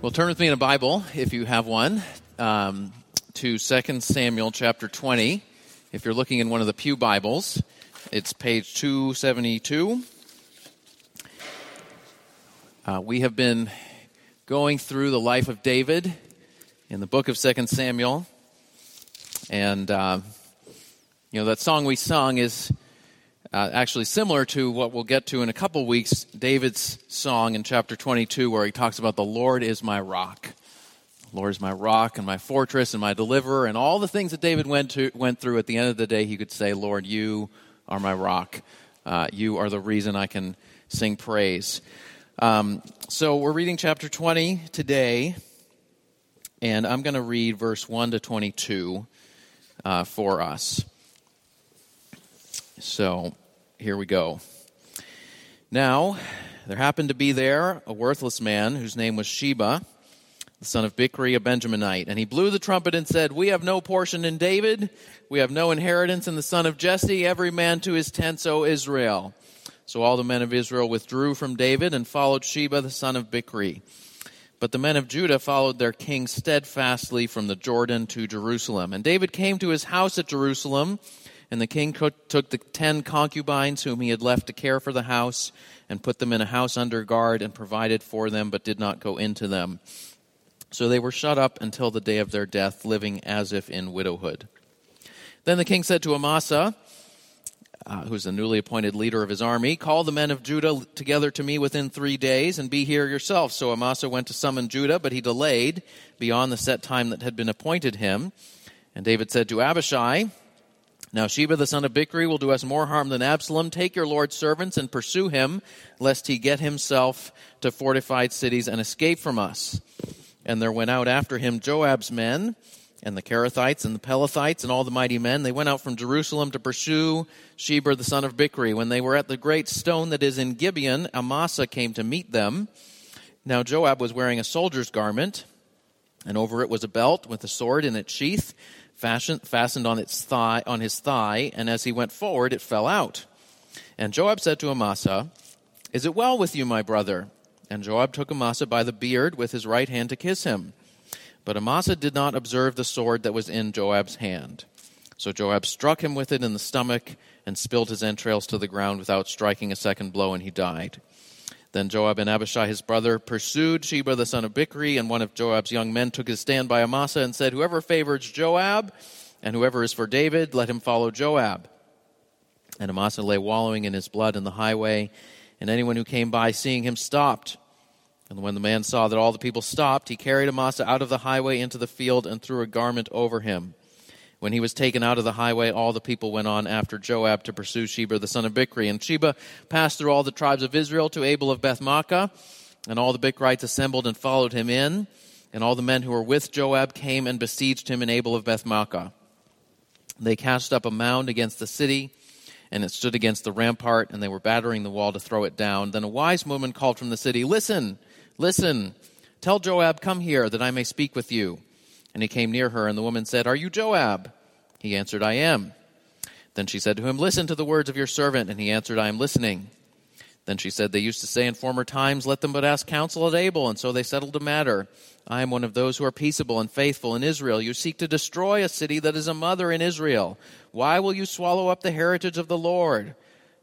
Well, turn with me in a Bible, if you have one, um, to 2 Samuel chapter 20. If you're looking in one of the Pew Bibles, it's page 272. Uh, we have been going through the life of David in the book of 2 Samuel. And, uh, you know, that song we sung is uh, actually similar to what we'll get to in a couple weeks David's song in chapter 22, where he talks about the Lord is my rock. The Lord is my rock and my fortress and my deliverer, and all the things that David went, to, went through. At the end of the day, he could say, Lord, you are my rock. Uh, you are the reason I can sing praise. Um, so we're reading chapter 20 today, and I'm going to read verse 1 to 22 uh, for us. So here we go. Now, there happened to be there a worthless man whose name was Sheba, the son of Bichri, a Benjaminite. And he blew the trumpet and said, We have no portion in David, we have no inheritance in the son of Jesse, every man to his tents, O Israel. So all the men of Israel withdrew from David and followed Sheba, the son of Bichri. But the men of Judah followed their king steadfastly from the Jordan to Jerusalem. And David came to his house at Jerusalem and the king took the ten concubines whom he had left to care for the house and put them in a house under guard and provided for them, but did not go into them. So they were shut up until the day of their death, living as if in widowhood. Then the king said to Amasa, uh, who's the newly appointed leader of his army, Call the men of Judah together to me within three days, and be here yourself. So Amasa went to summon Judah, but he delayed beyond the set time that had been appointed him. And David said to Abishai, now Sheba the son of Bichri will do us more harm than Absalom. Take your Lord's servants and pursue him, lest he get himself to fortified cities and escape from us. And there went out after him Joab's men, and the Cherethites and the Pelethites and all the mighty men. They went out from Jerusalem to pursue Sheba the son of Bichri. When they were at the great stone that is in Gibeon, Amasa came to meet them. Now Joab was wearing a soldier's garment, and over it was a belt with a sword in its sheath fastened on its thigh on his thigh, and as he went forward, it fell out. And Joab said to Amasa, Is it well with you, my brother? And Joab took Amasa by the beard with his right hand to kiss him. But Amasa did not observe the sword that was in Joab's hand. So Joab struck him with it in the stomach and spilled his entrails to the ground without striking a second blow, and he died. Then Joab and Abishai his brother pursued Sheba the son of Bichri, and one of Joab's young men took his stand by Amasa and said, Whoever favors Joab and whoever is for David, let him follow Joab. And Amasa lay wallowing in his blood in the highway, and anyone who came by seeing him stopped. And when the man saw that all the people stopped, he carried Amasa out of the highway into the field and threw a garment over him. When he was taken out of the highway, all the people went on after Joab to pursue Sheba the son of Bichri. And Sheba passed through all the tribes of Israel to Abel of Bethmaachah, and all the Bichrites assembled and followed him in. And all the men who were with Joab came and besieged him in Abel of Bethmaachah. They cast up a mound against the city, and it stood against the rampart, and they were battering the wall to throw it down. Then a wise woman called from the city, Listen, listen, tell Joab, come here, that I may speak with you. And he came near her, and the woman said, Are you Joab? He answered, I am. Then she said to him, Listen to the words of your servant. And he answered, I am listening. Then she said, They used to say in former times, Let them but ask counsel at Abel. And so they settled the matter. I am one of those who are peaceable and faithful in Israel. You seek to destroy a city that is a mother in Israel. Why will you swallow up the heritage of the Lord?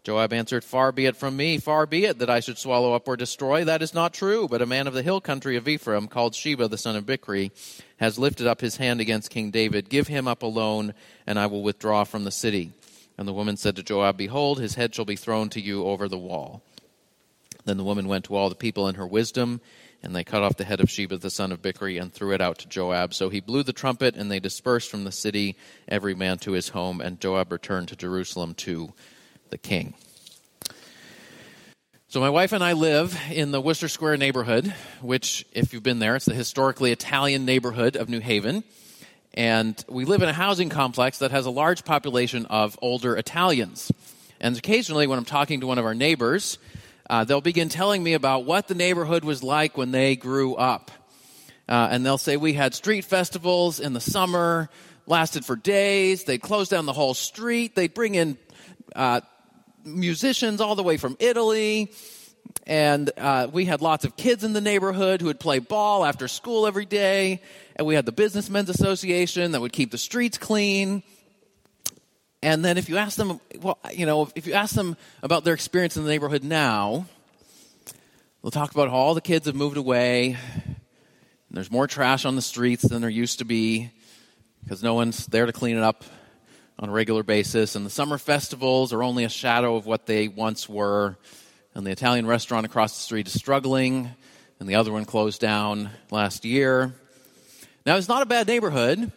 Joab answered, Far be it from me, far be it that I should swallow up or destroy. That is not true. But a man of the hill country of Ephraim, called Sheba the son of Bichri, has lifted up his hand against King David. Give him up alone, and I will withdraw from the city. And the woman said to Joab, Behold, his head shall be thrown to you over the wall. Then the woman went to all the people in her wisdom, and they cut off the head of Sheba the son of Bichri and threw it out to Joab. So he blew the trumpet, and they dispersed from the city, every man to his home, and Joab returned to Jerusalem to the king. So, my wife and I live in the Wooster Square neighborhood, which, if you've been there, it's the historically Italian neighborhood of New Haven. And we live in a housing complex that has a large population of older Italians. And occasionally, when I'm talking to one of our neighbors, uh, they'll begin telling me about what the neighborhood was like when they grew up. Uh, and they'll say, We had street festivals in the summer, lasted for days. They'd close down the whole street. They'd bring in uh, musicians all the way from Italy. and uh, we had lots of kids in the neighborhood who would play ball after school every day. And we had the Businessmen's Association that would keep the streets clean. And then if you ask them, well, you know, if you ask them about their experience in the neighborhood now, they'll talk about how all the kids have moved away. there's more trash on the streets than there used to be because no one's there to clean it up on a regular basis. And the summer festivals are only a shadow of what they once were and the Italian restaurant across the street is struggling, and the other one closed down last year. Now, it's not a bad neighborhood,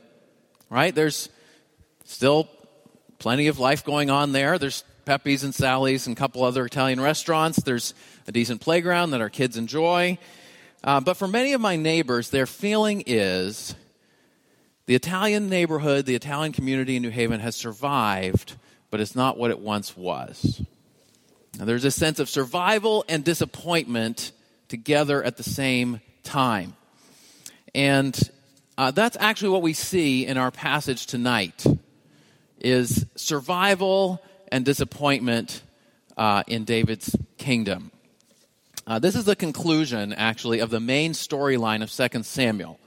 right? There's still plenty of life going on there. There's Pepe's and Sally's and a couple other Italian restaurants. There's a decent playground that our kids enjoy. Uh, but for many of my neighbors, their feeling is the Italian neighborhood, the Italian community in New Haven has survived, but it's not what it once was. Now, there's a sense of survival and disappointment together at the same time. And uh, that's actually what we see in our passage tonight is survival and disappointment uh, in David's kingdom. Uh, this is the conclusion, actually, of the main storyline of 2 Samuel.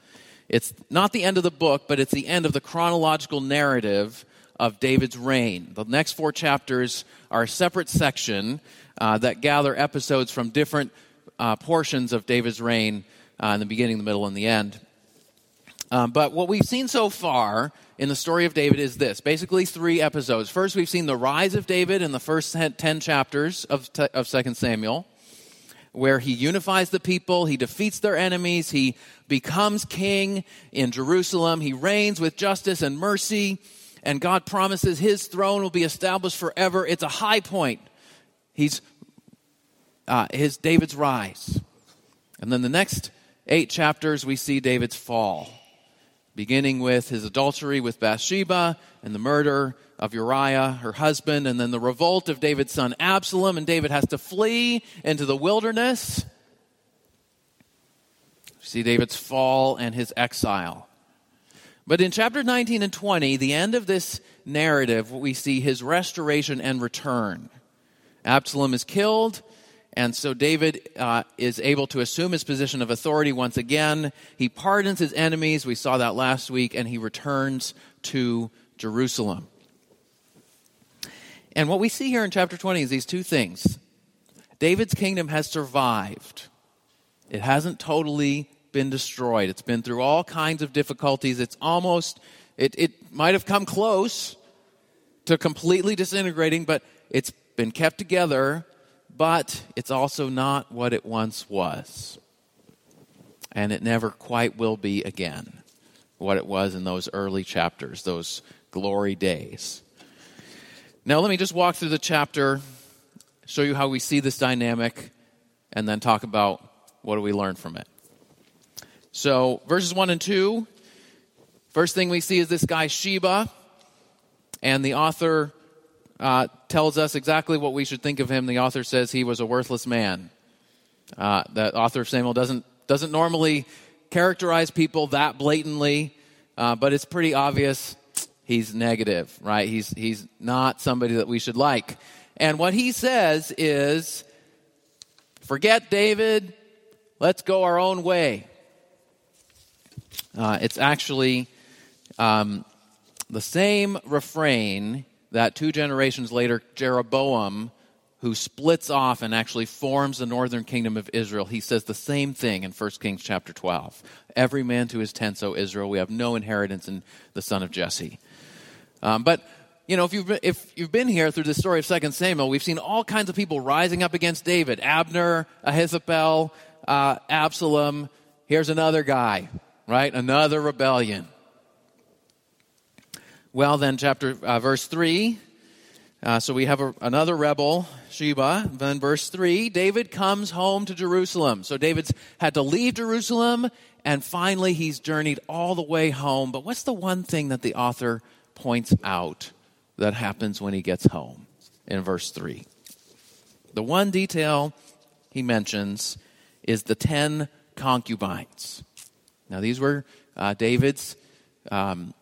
It's not the end of the book, but it's the end of the chronological narrative of David's reign. The next four chapters are a separate section uh, that gather episodes from different uh, portions of David's reign uh, in the beginning, the middle, and the end. Um, but what we've seen so far in the story of David is this basically three episodes. First, we've seen the rise of David in the first 10 chapters of, of 2 Samuel, where he unifies the people, he defeats their enemies, he becomes king in Jerusalem, he reigns with justice and mercy and God promises his throne will be established forever. It's a high point. He's uh, his David's rise. And then the next eight chapters, we see David's fall, beginning with his adultery with Bathsheba and the murder of Uriah, her husband, and then the revolt of David's son Absalom, and David has to flee into the wilderness. See David's fall and his exile. But in chapter 19 and 20, the end of this narrative, we see his restoration and return. Absalom is killed, and so David uh, is able to assume his position of authority once again. He pardons his enemies, we saw that last week, and he returns to Jerusalem. And what we see here in chapter 20 is these two things David's kingdom has survived, it hasn't totally been destroyed. It's been through all kinds of difficulties. It's almost, it, it might have come close to completely disintegrating, but it's been kept together, but it's also not what it once was. And it never quite will be again what it was in those early chapters, those glory days. Now, let me just walk through the chapter, show you how we see this dynamic, and then talk about what do we learn from it. So, verses 1 and 2, first thing we see is this guy Sheba, and the author uh, tells us exactly what we should think of him. The author says he was a worthless man. Uh, the author of Samuel doesn't, doesn't normally characterize people that blatantly, uh, but it's pretty obvious he's negative, right? He's, he's not somebody that we should like. And what he says is forget David, let's go our own way. Uh, it's actually um, the same refrain that two generations later, Jeroboam, who splits off and actually forms the northern kingdom of Israel, he says the same thing in 1 Kings chapter 12. Every man to his tent, O Israel, we have no inheritance in the son of Jesse. Um, but you know, if you've, been, if you've been here through the story of 2 Samuel, we've seen all kinds of people rising up against David Abner, Ahithophel, uh, Absalom. Here's another guy right? Another rebellion. Well, then, chapter uh, verse three. Uh, so we have a, another rebel, Sheba. Then verse three, David comes home to Jerusalem. So David's had to leave Jerusalem, and finally he's journeyed all the way home. But what's the one thing that the author points out that happens when he gets home in verse three? The one detail he mentions is the ten concubines. Now, these were uh, David's um,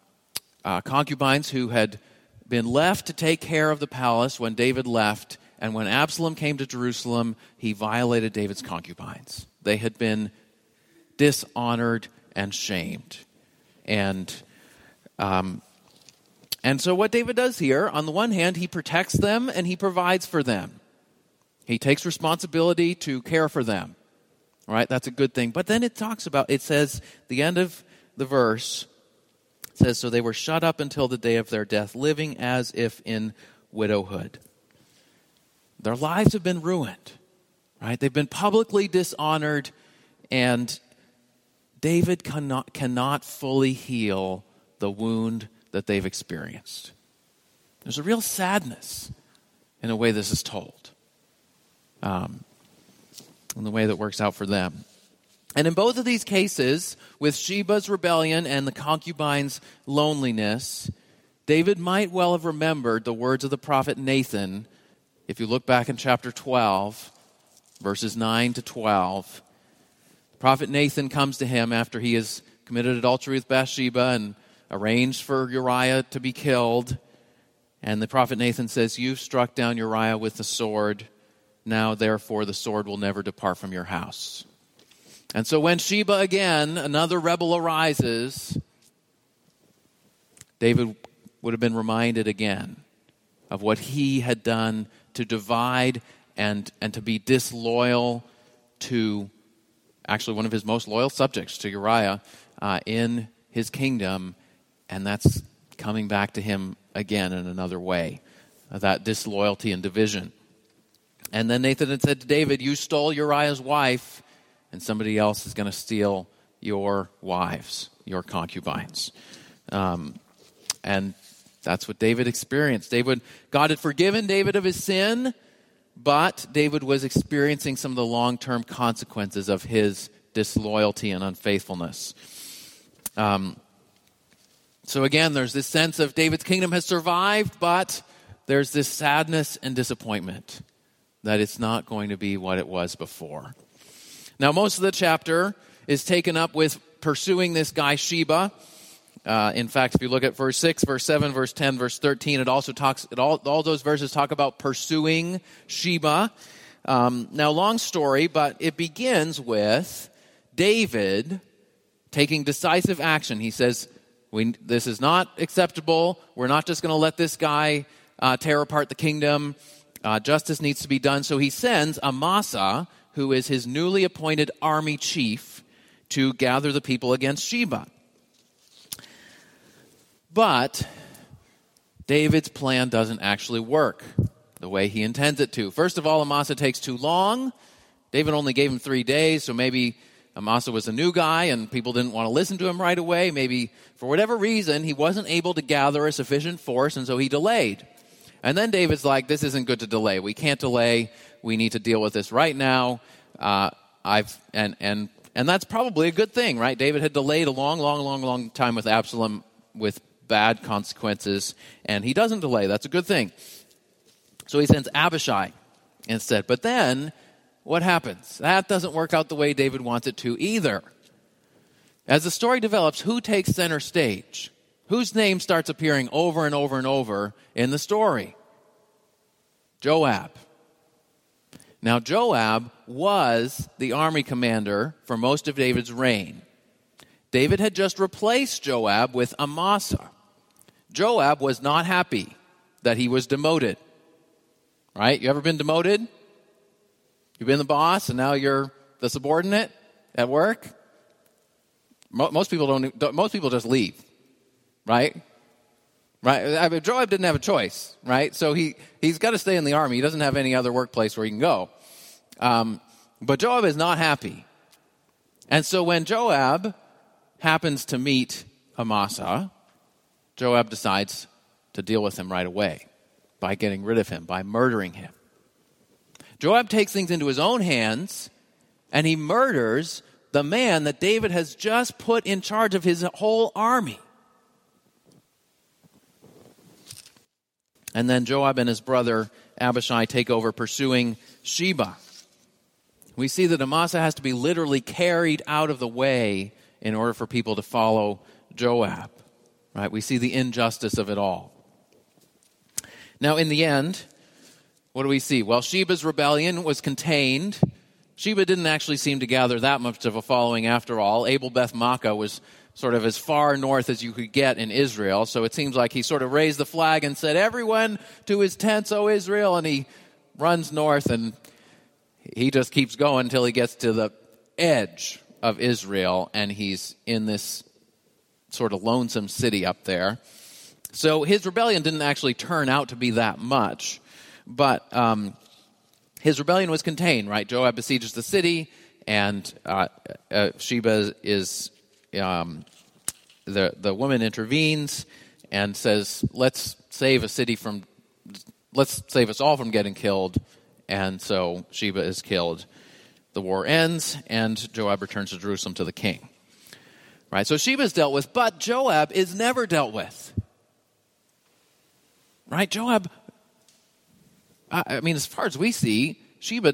uh, concubines who had been left to take care of the palace when David left and when Absalom came to Jerusalem, he violated David's concubines. They had been dishonored and shamed. And um, and so, what David does here, on the one hand, he protects them and he provides for them. He takes responsibility to care for them. Right, that's a good thing. But then it talks about, it says, the end of the verse says, So they were shut up until the day of their death, living as if in widowhood. Their lives have been ruined, right? They've been publicly dishonored, and David cannot, cannot fully heal the wound that they've experienced. There's a real sadness in the way this is told, um, in the way that works out for them. And in both of these cases, with Sheba's rebellion and the concubine's loneliness, David might well have remembered the words of the prophet Nathan. If you look back in chapter 12, verses 9 to 12, the prophet Nathan comes to him after he has committed adultery with Bathsheba and arranged for Uriah to be killed. And the prophet Nathan says, You've struck down Uriah with the sword. Now, therefore, the sword will never depart from your house. And so, when Sheba again, another rebel arises, David would have been reminded again of what he had done to divide and, and to be disloyal to actually one of his most loyal subjects, to Uriah, uh, in his kingdom and that's coming back to him again in another way that disloyalty and division. And then Nathan had said to David, You stole Uriah's wife, and somebody else is going to steal your wives, your concubines. Um, and that's what David experienced. David, God had forgiven David of his sin, but David was experiencing some of the long term consequences of his disloyalty and unfaithfulness. Um, so again, there's this sense of David's kingdom has survived, but there's this sadness and disappointment that it's not going to be what it was before. Now, most of the chapter is taken up with pursuing this guy Sheba. Uh, in fact, if you look at verse 6, verse 7, verse 10, verse 13, it also talks, it all, all those verses talk about pursuing Sheba. Um, now, long story, but it begins with David taking decisive action. He says, we, this is not acceptable. We're not just going to let this guy uh, tear apart the kingdom. Uh, justice needs to be done. So he sends Amasa, who is his newly appointed army chief, to gather the people against Sheba. But David's plan doesn't actually work the way he intends it to. First of all, Amasa takes too long. David only gave him three days, so maybe Amasa was a new guy and people didn't want to listen to him right away. Maybe for whatever reason, he wasn't able to gather a sufficient force and so he delayed. And then David's like, this isn't good to delay. We can't delay. We need to deal with this right now. Uh, I've, and, and, and that's probably a good thing, right? David had delayed a long, long, long, long time with Absalom with bad consequences, and he doesn't delay. That's a good thing. So he sends Abishai instead. But then what happens? That doesn't work out the way David wants it to either. As the story develops, who takes center stage? Whose name starts appearing over and over and over in the story? Joab. Now, Joab was the army commander for most of David's reign. David had just replaced Joab with Amasa. Joab was not happy that he was demoted. Right? You ever been demoted? You've been the boss and now you're the subordinate at work. Most people don't. Most people just leave, right? Right. I mean, Joab didn't have a choice, right? So he he's got to stay in the army. He doesn't have any other workplace where he can go. Um, but Joab is not happy, and so when Joab happens to meet Amasa, Joab decides to deal with him right away by getting rid of him, by murdering him. Joab takes things into his own hands and he murders the man that David has just put in charge of his whole army. And then Joab and his brother Abishai take over pursuing Sheba. We see that Amasa has to be literally carried out of the way in order for people to follow Joab. Right? We see the injustice of it all. Now, in the end, what do we see? Well, Sheba's rebellion was contained. Sheba didn't actually seem to gather that much of a following after all. Abel Beth Maachah was sort of as far north as you could get in Israel. So it seems like he sort of raised the flag and said, Everyone to his tents, O Israel. And he runs north and he just keeps going until he gets to the edge of Israel and he's in this sort of lonesome city up there. So his rebellion didn't actually turn out to be that much, but um, his rebellion was contained, right? Joab besieges the city, and uh, uh, Sheba is um, the the woman intervenes and says, "Let's save a city from, let's save us all from getting killed." And so Sheba is killed. The war ends, and Joab returns to Jerusalem to the king. Right. So Sheba is dealt with, but Joab is never dealt with. Right. Joab. I mean, as far as we see, Sheba.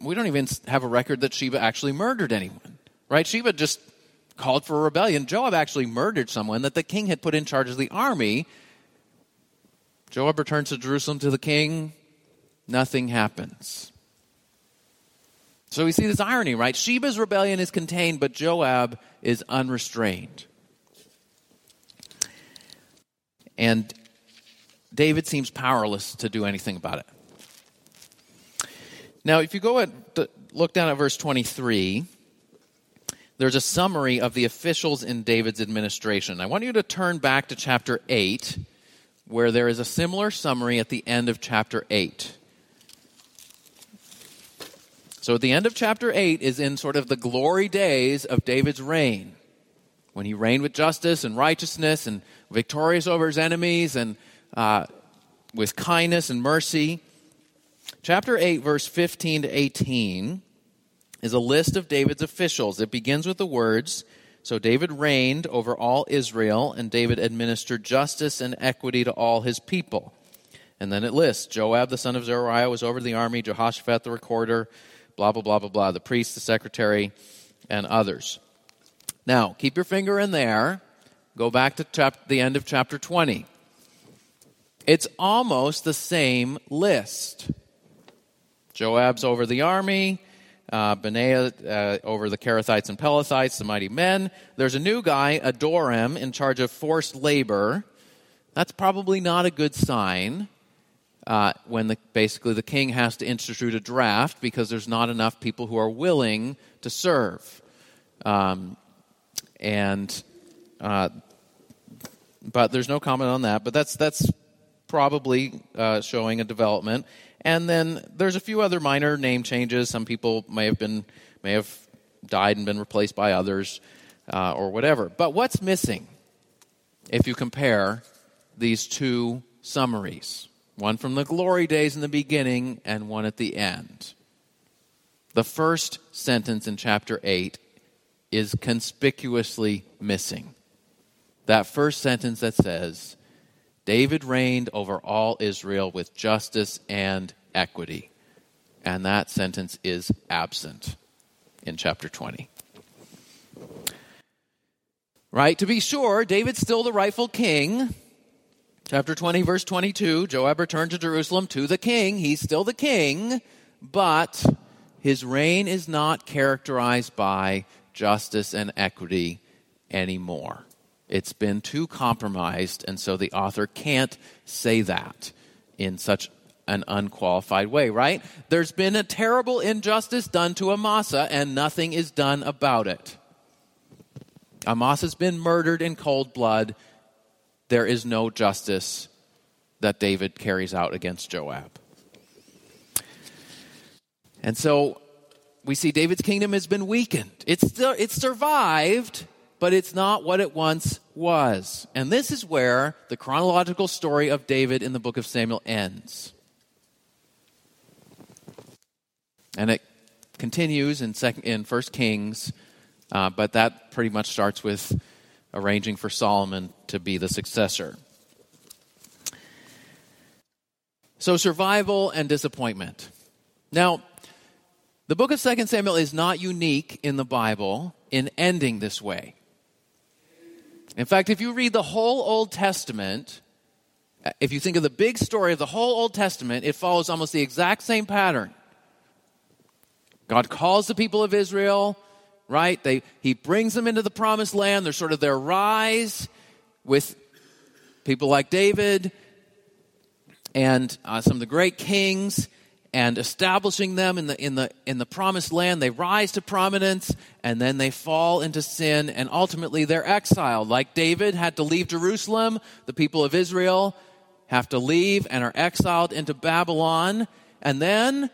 We don't even have a record that Sheba actually murdered anyone. Right. Sheba just called for a rebellion. Joab actually murdered someone that the king had put in charge of the army. Joab returns to Jerusalem to the king. Nothing happens. So we see this irony, right? Sheba's rebellion is contained, but Joab is unrestrained. And David seems powerless to do anything about it. Now, if you go at look down at verse 23, there's a summary of the officials in David's administration. I want you to turn back to chapter 8, where there is a similar summary at the end of chapter 8. So, at the end of chapter 8 is in sort of the glory days of David's reign, when he reigned with justice and righteousness and victorious over his enemies and uh, with kindness and mercy. Chapter 8, verse 15 to 18 is a list of David's officials. It begins with the words So David reigned over all Israel, and David administered justice and equity to all his people. And then it lists Joab, the son of Zeruiah, was over the army, Jehoshaphat, the recorder, blah, blah, blah, blah, blah, the priest, the secretary, and others. Now, keep your finger in there. Go back to chap- the end of chapter 20. It's almost the same list. Joab's over the army, uh, Benaiah uh, over the Kerethites and Pelethites, the mighty men. There's a new guy, Adoram, in charge of forced labor. That's probably not a good sign uh, when the, basically the king has to institute a draft because there's not enough people who are willing to serve. Um, and uh, but there's no comment on that. But that's that's probably uh, showing a development. And then there's a few other minor name changes. Some people may have been may have died and been replaced by others, uh, or whatever. But what's missing if you compare these two summaries? One from the glory days in the beginning, and one at the end. The first sentence in chapter 8 is conspicuously missing. That first sentence that says, David reigned over all Israel with justice and equity. And that sentence is absent in chapter 20. Right? To be sure, David's still the rightful king. Chapter 20, verse 22 Joab returned to Jerusalem to the king. He's still the king, but his reign is not characterized by justice and equity anymore. It's been too compromised, and so the author can't say that in such an unqualified way, right? There's been a terrible injustice done to Amasa, and nothing is done about it. Amasa's been murdered in cold blood. There is no justice that David carries out against Joab. And so we see David's kingdom has been weakened. It's still, it's survived, but it's not what it once was. And this is where the chronological story of David in the book of Samuel ends. And it continues in second in First Kings, uh, but that pretty much starts with arranging for Solomon to be the successor. So survival and disappointment. Now, the book of Second Samuel is not unique in the Bible in ending this way. In fact, if you read the whole Old Testament, if you think of the big story of the whole Old Testament, it follows almost the exact same pattern. God calls the people of Israel, right? They, he brings them into the promised land. They're sort of their rise with people like David and uh, some of the great kings and establishing them in the, in, the, in the promised land. They rise to prominence and then they fall into sin and ultimately they're exiled. Like David had to leave Jerusalem, the people of Israel have to leave and are exiled into Babylon. And then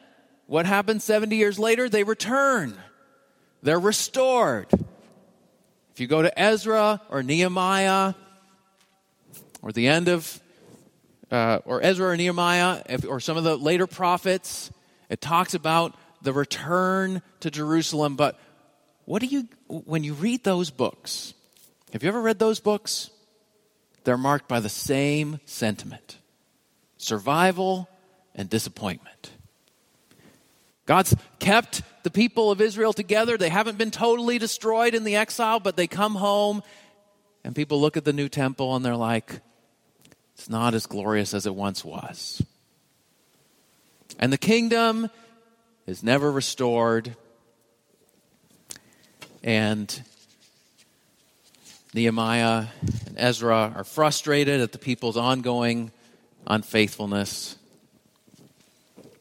what happens 70 years later? They return, they're restored. If you go to Ezra or Nehemiah or the end of uh, or Ezra or Nehemiah, if, or some of the later prophets, it talks about the return to Jerusalem. But what do you, when you read those books, have you ever read those books? They're marked by the same sentiment survival and disappointment. God's kept the people of Israel together. They haven't been totally destroyed in the exile, but they come home and people look at the new temple and they're like, it's not as glorious as it once was. And the kingdom is never restored. And Nehemiah and Ezra are frustrated at the people's ongoing unfaithfulness.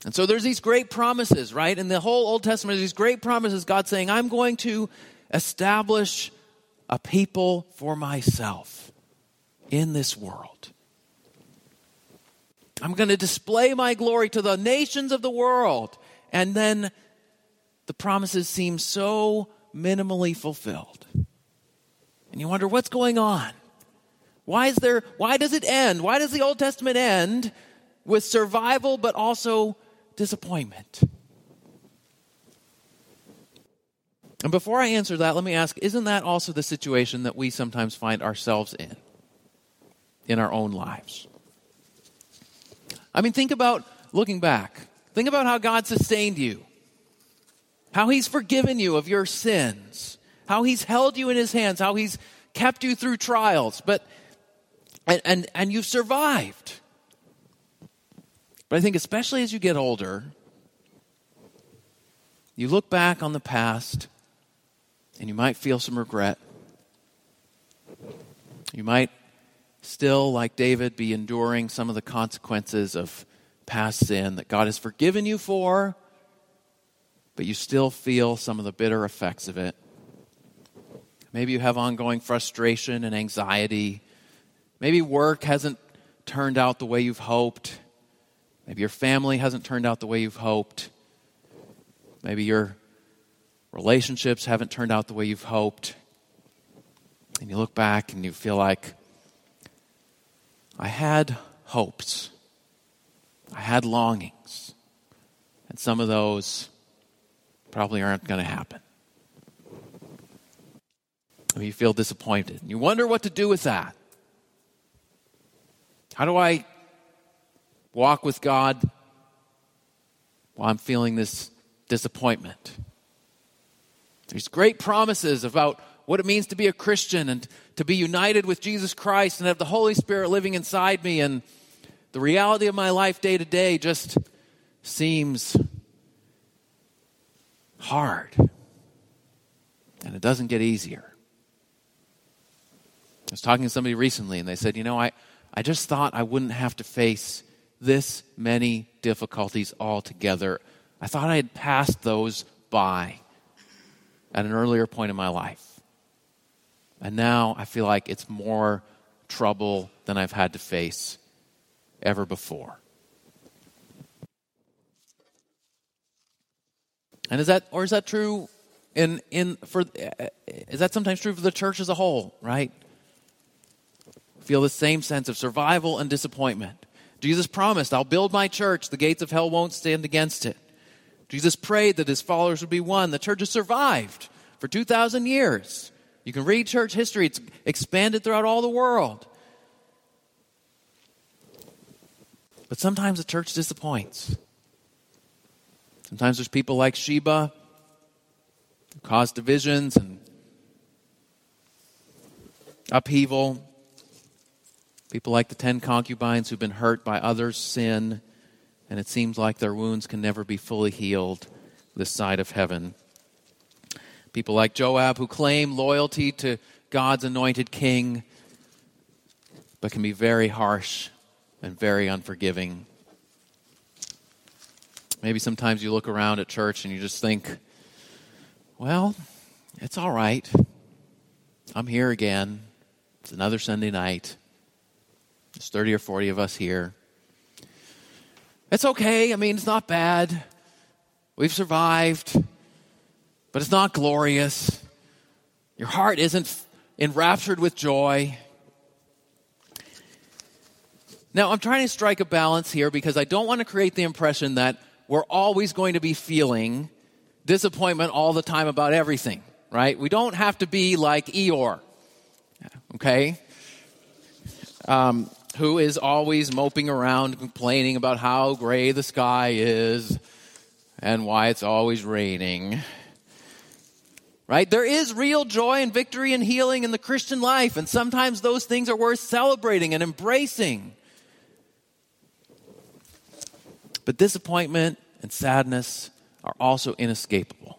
And so there's these great promises, right? In the whole Old Testament, these great promises, God saying, I'm going to establish a people for myself in this world. I'm going to display my glory to the nations of the world. And then the promises seem so minimally fulfilled. And you wonder what's going on? Why is there why does it end? Why does the Old Testament end with survival but also disappointment? And before I answer that, let me ask isn't that also the situation that we sometimes find ourselves in in our own lives? I mean, think about looking back. Think about how God sustained you, how He's forgiven you of your sins, how He's held you in His hands, how He's kept you through trials, but and, and, and you've survived. But I think, especially as you get older, you look back on the past and you might feel some regret. You might still, like David, be enduring some of the consequences of past sin that God has forgiven you for, but you still feel some of the bitter effects of it. Maybe you have ongoing frustration and anxiety. Maybe work hasn't turned out the way you've hoped. Maybe your family hasn't turned out the way you've hoped. Maybe your relationships haven't turned out the way you've hoped. And you look back and you feel like, I had hopes, I had longings, and some of those probably aren't going to happen. You feel disappointed. You wonder what to do with that. How do I walk with God while I'm feeling this disappointment? There's great promises about what it means to be a Christian and to be united with Jesus Christ and have the Holy Spirit living inside me. And the reality of my life day to day just seems hard. And it doesn't get easier. I was talking to somebody recently and they said, You know, I, I just thought I wouldn't have to face this many difficulties altogether. I thought I had passed those by at an earlier point in my life. And now I feel like it's more trouble than I've had to face ever before. And is that, or is that true in, in, for, is that sometimes true for the church as a whole, right? Feel the same sense of survival and disappointment. Jesus promised, I'll build my church, the gates of hell won't stand against it. Jesus prayed that his followers would be one. The church has survived for 2,000 years. You can read church history, it's expanded throughout all the world. But sometimes the church disappoints. Sometimes there's people like Sheba who cause divisions and upheaval. People like the ten concubines who've been hurt by others' sin, and it seems like their wounds can never be fully healed this side of heaven. People like Joab who claim loyalty to God's anointed king, but can be very harsh and very unforgiving. Maybe sometimes you look around at church and you just think, well, it's all right. I'm here again. It's another Sunday night. There's 30 or 40 of us here. It's okay. I mean, it's not bad. We've survived, but it's not glorious. Your heart isn't enraptured with joy. Now, I'm trying to strike a balance here because I don't want to create the impression that we're always going to be feeling disappointment all the time about everything, right? We don't have to be like Eeyore, okay? Um, who is always moping around complaining about how gray the sky is and why it's always raining. Right? There is real joy and victory and healing in the Christian life, and sometimes those things are worth celebrating and embracing. But disappointment and sadness are also inescapable.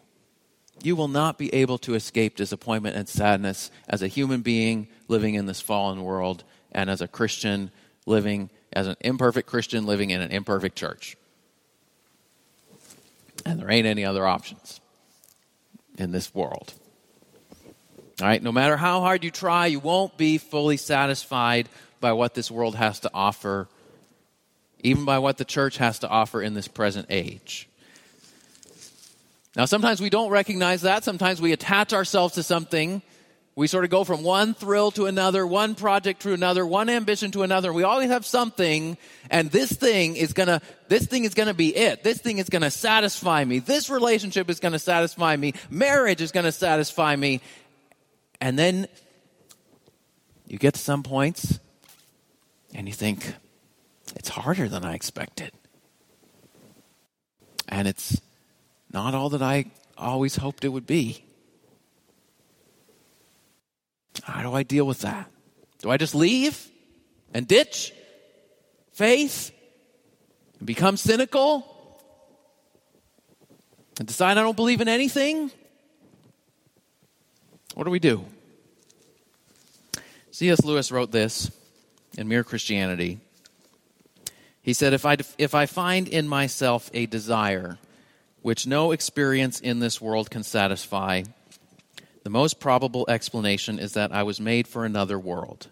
You will not be able to escape disappointment and sadness as a human being living in this fallen world and as a Christian living, as an imperfect Christian living in an imperfect church. And there ain't any other options in this world. All right, no matter how hard you try, you won't be fully satisfied by what this world has to offer even by what the church has to offer in this present age. Now, sometimes we don't recognize that. Sometimes we attach ourselves to something. We sort of go from one thrill to another, one project to another, one ambition to another. And we always have something, and this thing is gonna, this thing is gonna be it. This thing is gonna satisfy me. This relationship is gonna satisfy me. Marriage is gonna satisfy me. And then you get to some points, and you think, it's harder than I expected. And it's not all that I always hoped it would be. How do I deal with that? Do I just leave and ditch faith and become cynical and decide I don't believe in anything? What do we do? C.S. Lewis wrote this in Mere Christianity. He said, if I, if I find in myself a desire which no experience in this world can satisfy, the most probable explanation is that I was made for another world.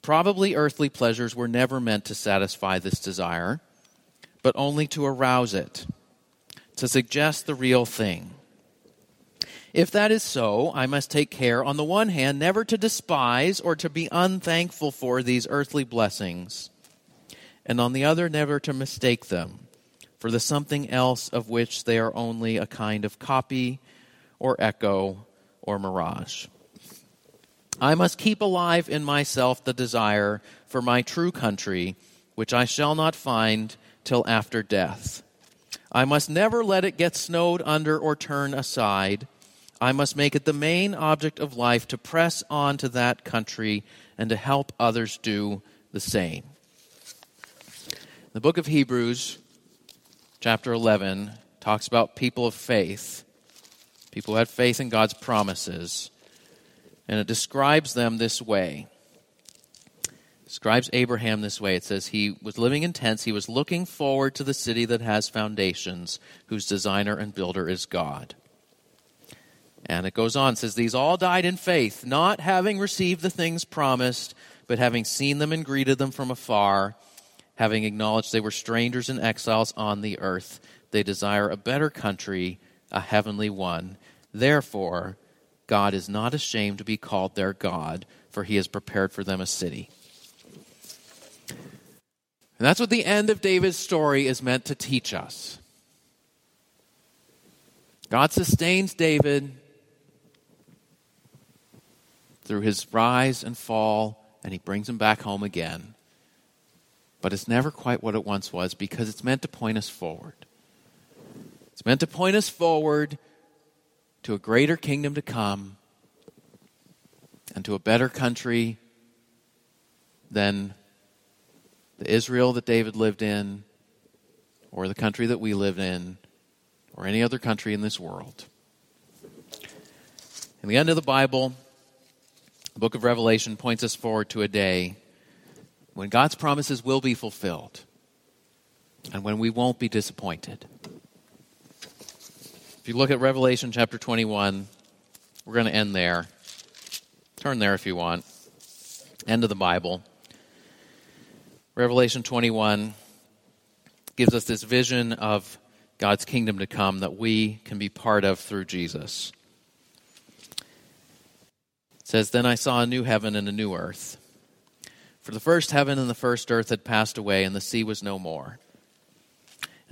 Probably earthly pleasures were never meant to satisfy this desire, but only to arouse it, to suggest the real thing. If that is so, I must take care, on the one hand, never to despise or to be unthankful for these earthly blessings and on the other, never to mistake them for the something else of which they are only a kind of copy or echo or mirage. I must keep alive in myself the desire for my true country, which I shall not find till after death. I must never let it get snowed under or turn aside. I must make it the main object of life to press on to that country and to help others do the same. The book of Hebrews, chapter 11, talks about people of faith, people had faith in God's promises, and it describes them this way. It describes Abraham this way. It says he was living in tents, he was looking forward to the city that has foundations, whose designer and builder is God. And it goes on, it says, These all died in faith, not having received the things promised, but having seen them and greeted them from afar having acknowledged they were strangers and exiles on the earth. They desire a better country, a heavenly one. Therefore, God is not ashamed to be called their God, for he has prepared for them a city. And that's what the end of David's story is meant to teach us. God sustains David through his rise and fall, and he brings him back home again but it's never quite what it once was because it's meant to point us forward. It's meant to point us forward to a greater kingdom to come and to a better country than the Israel that David lived in, or the country that we live in, or any other country in this world. In the end of the Bible, the book of Revelation points us forward to a day when God's promises will be fulfilled and when we won't be disappointed. If you look at Revelation chapter 21, we're going to end there. Turn there if you want. End of the Bible. Revelation 21 gives us this vision of God's kingdom to come that we can be part of through Jesus. It says, Then I saw a new heaven and a new earth. For the first heaven and the first earth had passed away, and the sea was no more.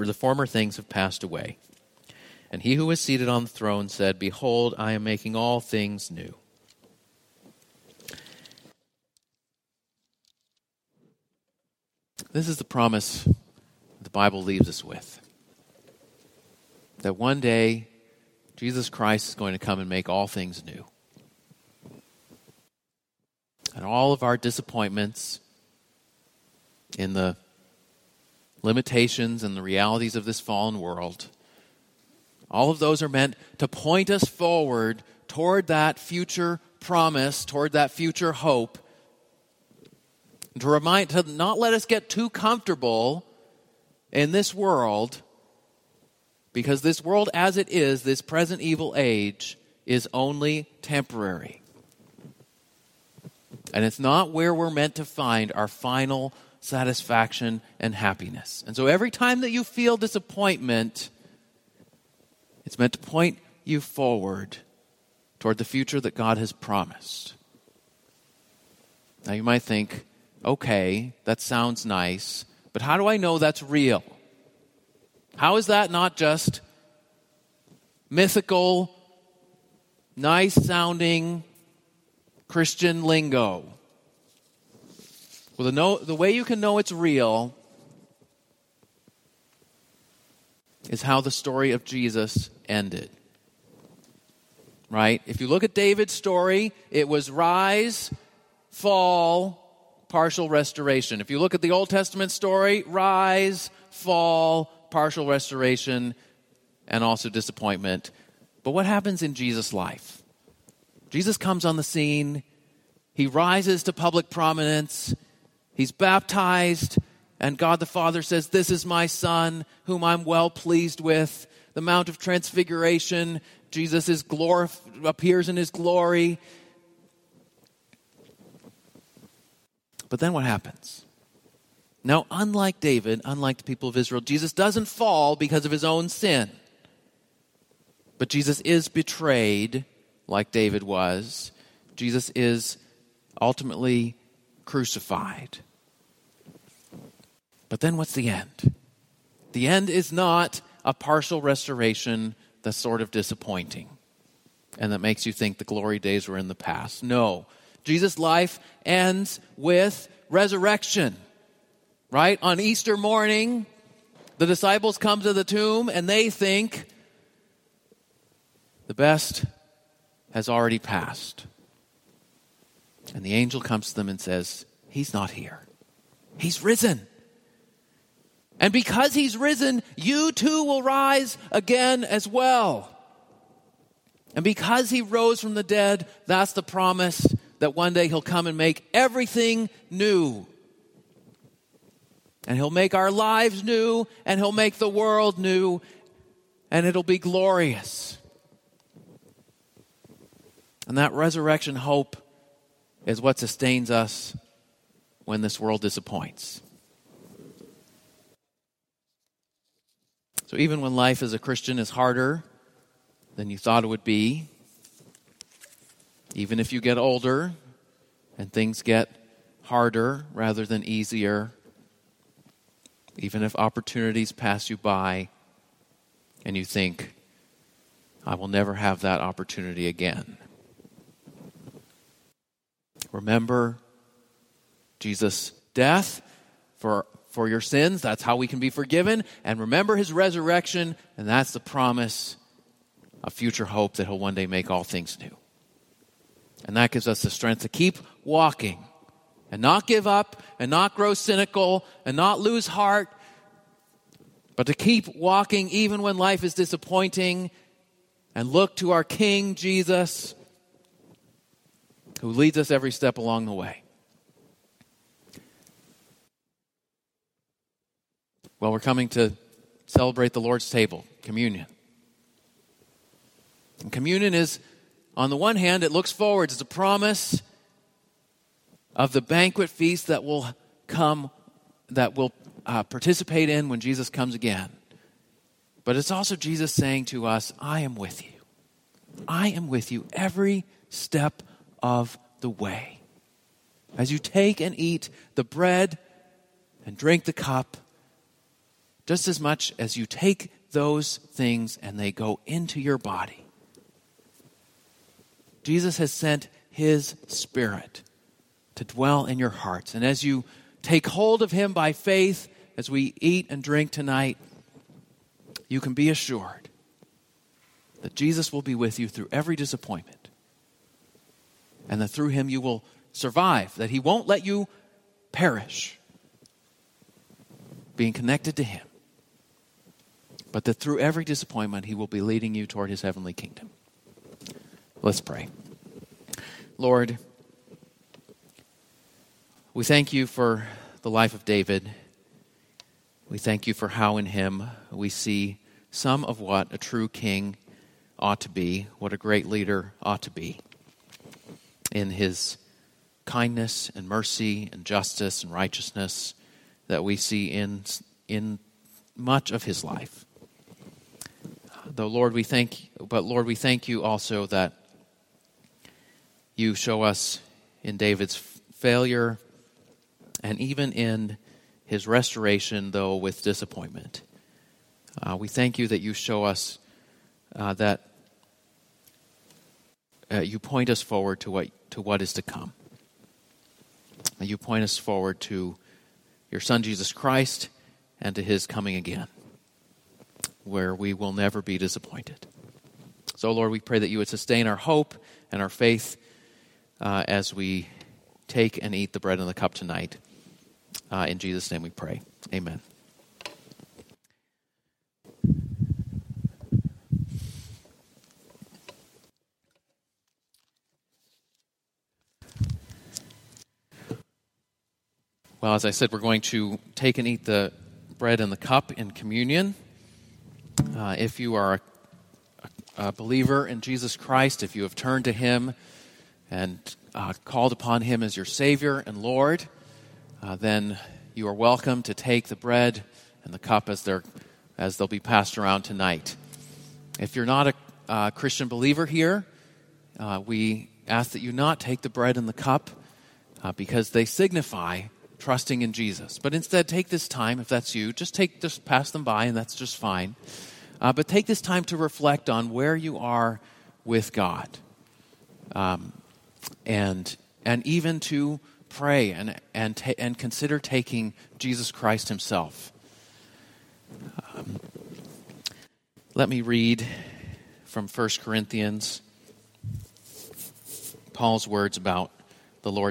for the former things have passed away. And he who was seated on the throne said, Behold, I am making all things new. This is the promise the Bible leaves us with. That one day, Jesus Christ is going to come and make all things new and all of our disappointments in the limitations and the realities of this fallen world, all of those are meant to point us forward toward that future promise, toward that future hope, to remind, to not let us get too comfortable in this world, because this world as it is, this present evil age, is only temporary. And it's not where we're meant to find our final satisfaction and happiness. And so every time that you feel disappointment, it's meant to point you forward toward the future that God has promised. Now you might think, okay, that sounds nice, but how do I know that's real? How is that not just mythical, nice sounding Christian lingo. Well, the, the way you can know it's real is how the story of Jesus ended. Right? If you look at David's story, it was rise, fall, partial restoration. If you look at the Old Testament story, rise, fall, partial restoration, and also disappointment. But what happens in Jesus' life? Jesus comes on the scene. He rises to public prominence. He's baptized. And God the Father says, This is my Son, whom I'm well pleased with. The Mount of Transfiguration, Jesus is appears in his glory. But then what happens? Now, unlike David, unlike the people of Israel, Jesus doesn't fall because of his own sin. But Jesus is betrayed like David was. Jesus is ultimately crucified. But then what's the end? The end is not a partial restoration that's sort of disappointing and that makes you think the glory days were in the past. No. Jesus' life ends with resurrection. Right? On Easter morning, the disciples come to the tomb and they think the best has already passed. And the angel comes to them and says, He's not here. He's risen. And because he's risen, you too will rise again as well. And because he rose from the dead, that's the promise that one day he'll come and make everything new. And he'll make our lives new, and he'll make the world new, and it'll be glorious. And that resurrection hope is what sustains us when this world disappoints. So, even when life as a Christian is harder than you thought it would be, even if you get older and things get harder rather than easier, even if opportunities pass you by and you think, I will never have that opportunity again. Remember Jesus' death for, for your sins. That's how we can be forgiven. And remember his resurrection, and that's the promise of future hope that he'll one day make all things new. And that gives us the strength to keep walking and not give up and not grow cynical and not lose heart, but to keep walking even when life is disappointing and look to our King Jesus who leads us every step along the way. Well, we're coming to celebrate the Lord's table, communion. And communion is, on the one hand, it looks forward. It's a promise of the banquet feast that will come, that will uh, participate in when Jesus comes again. But it's also Jesus saying to us, I am with you. I am with you every step of the way. As you take and eat the bread and drink the cup, just as much as you take those things and they go into your body. Jesus has sent his Spirit to dwell in your hearts. And as you take hold of him by faith, as we eat and drink tonight, you can be assured that Jesus will be with you through every disappointment. And that through him you will survive, that he won't let you perish being connected to him but that through every disappointment, He will be leading you toward His heavenly kingdom. Let's pray. Lord, we thank you for the life of David. We thank you for how in him we see some of what a true king ought to be, what a great leader ought to be. In his kindness and mercy and justice and righteousness that we see in, in much of his life though Lord, we thank, but Lord, we thank you also that you show us in David's failure and even in his restoration, though with disappointment. Uh, we thank you that you show us uh, that uh, you point us forward to what, to what is to come. You point us forward to your Son, Jesus Christ, and to his coming again where we will never be disappointed. So, Lord, we pray that you would sustain our hope and our faith uh, as we take and eat the bread and the cup tonight. Uh, in Jesus' name we pray. Amen. Well, as I said, we're going to take and eat the bread and the cup in communion. Uh, if you are a, a, believer in Jesus Christ, if you have turned to Him and uh, called upon Him as your Savior and Lord, uh, then you are welcome to take the bread and the cup as, they're, as they'll be passed around tonight. If you're not a Christian believer here, uh, we ask that you not take the bread and the cup uh, because they signify trusting in Jesus. But instead, take this time, if that's you, just take just pass them by, and that's just fine. Uh, but take this time to reflect on where you are with God. Um, and, and even to pray and, and, ta- and consider taking Jesus Christ Himself. Um, let me read from 1 Corinthians Paul's words about the Lord's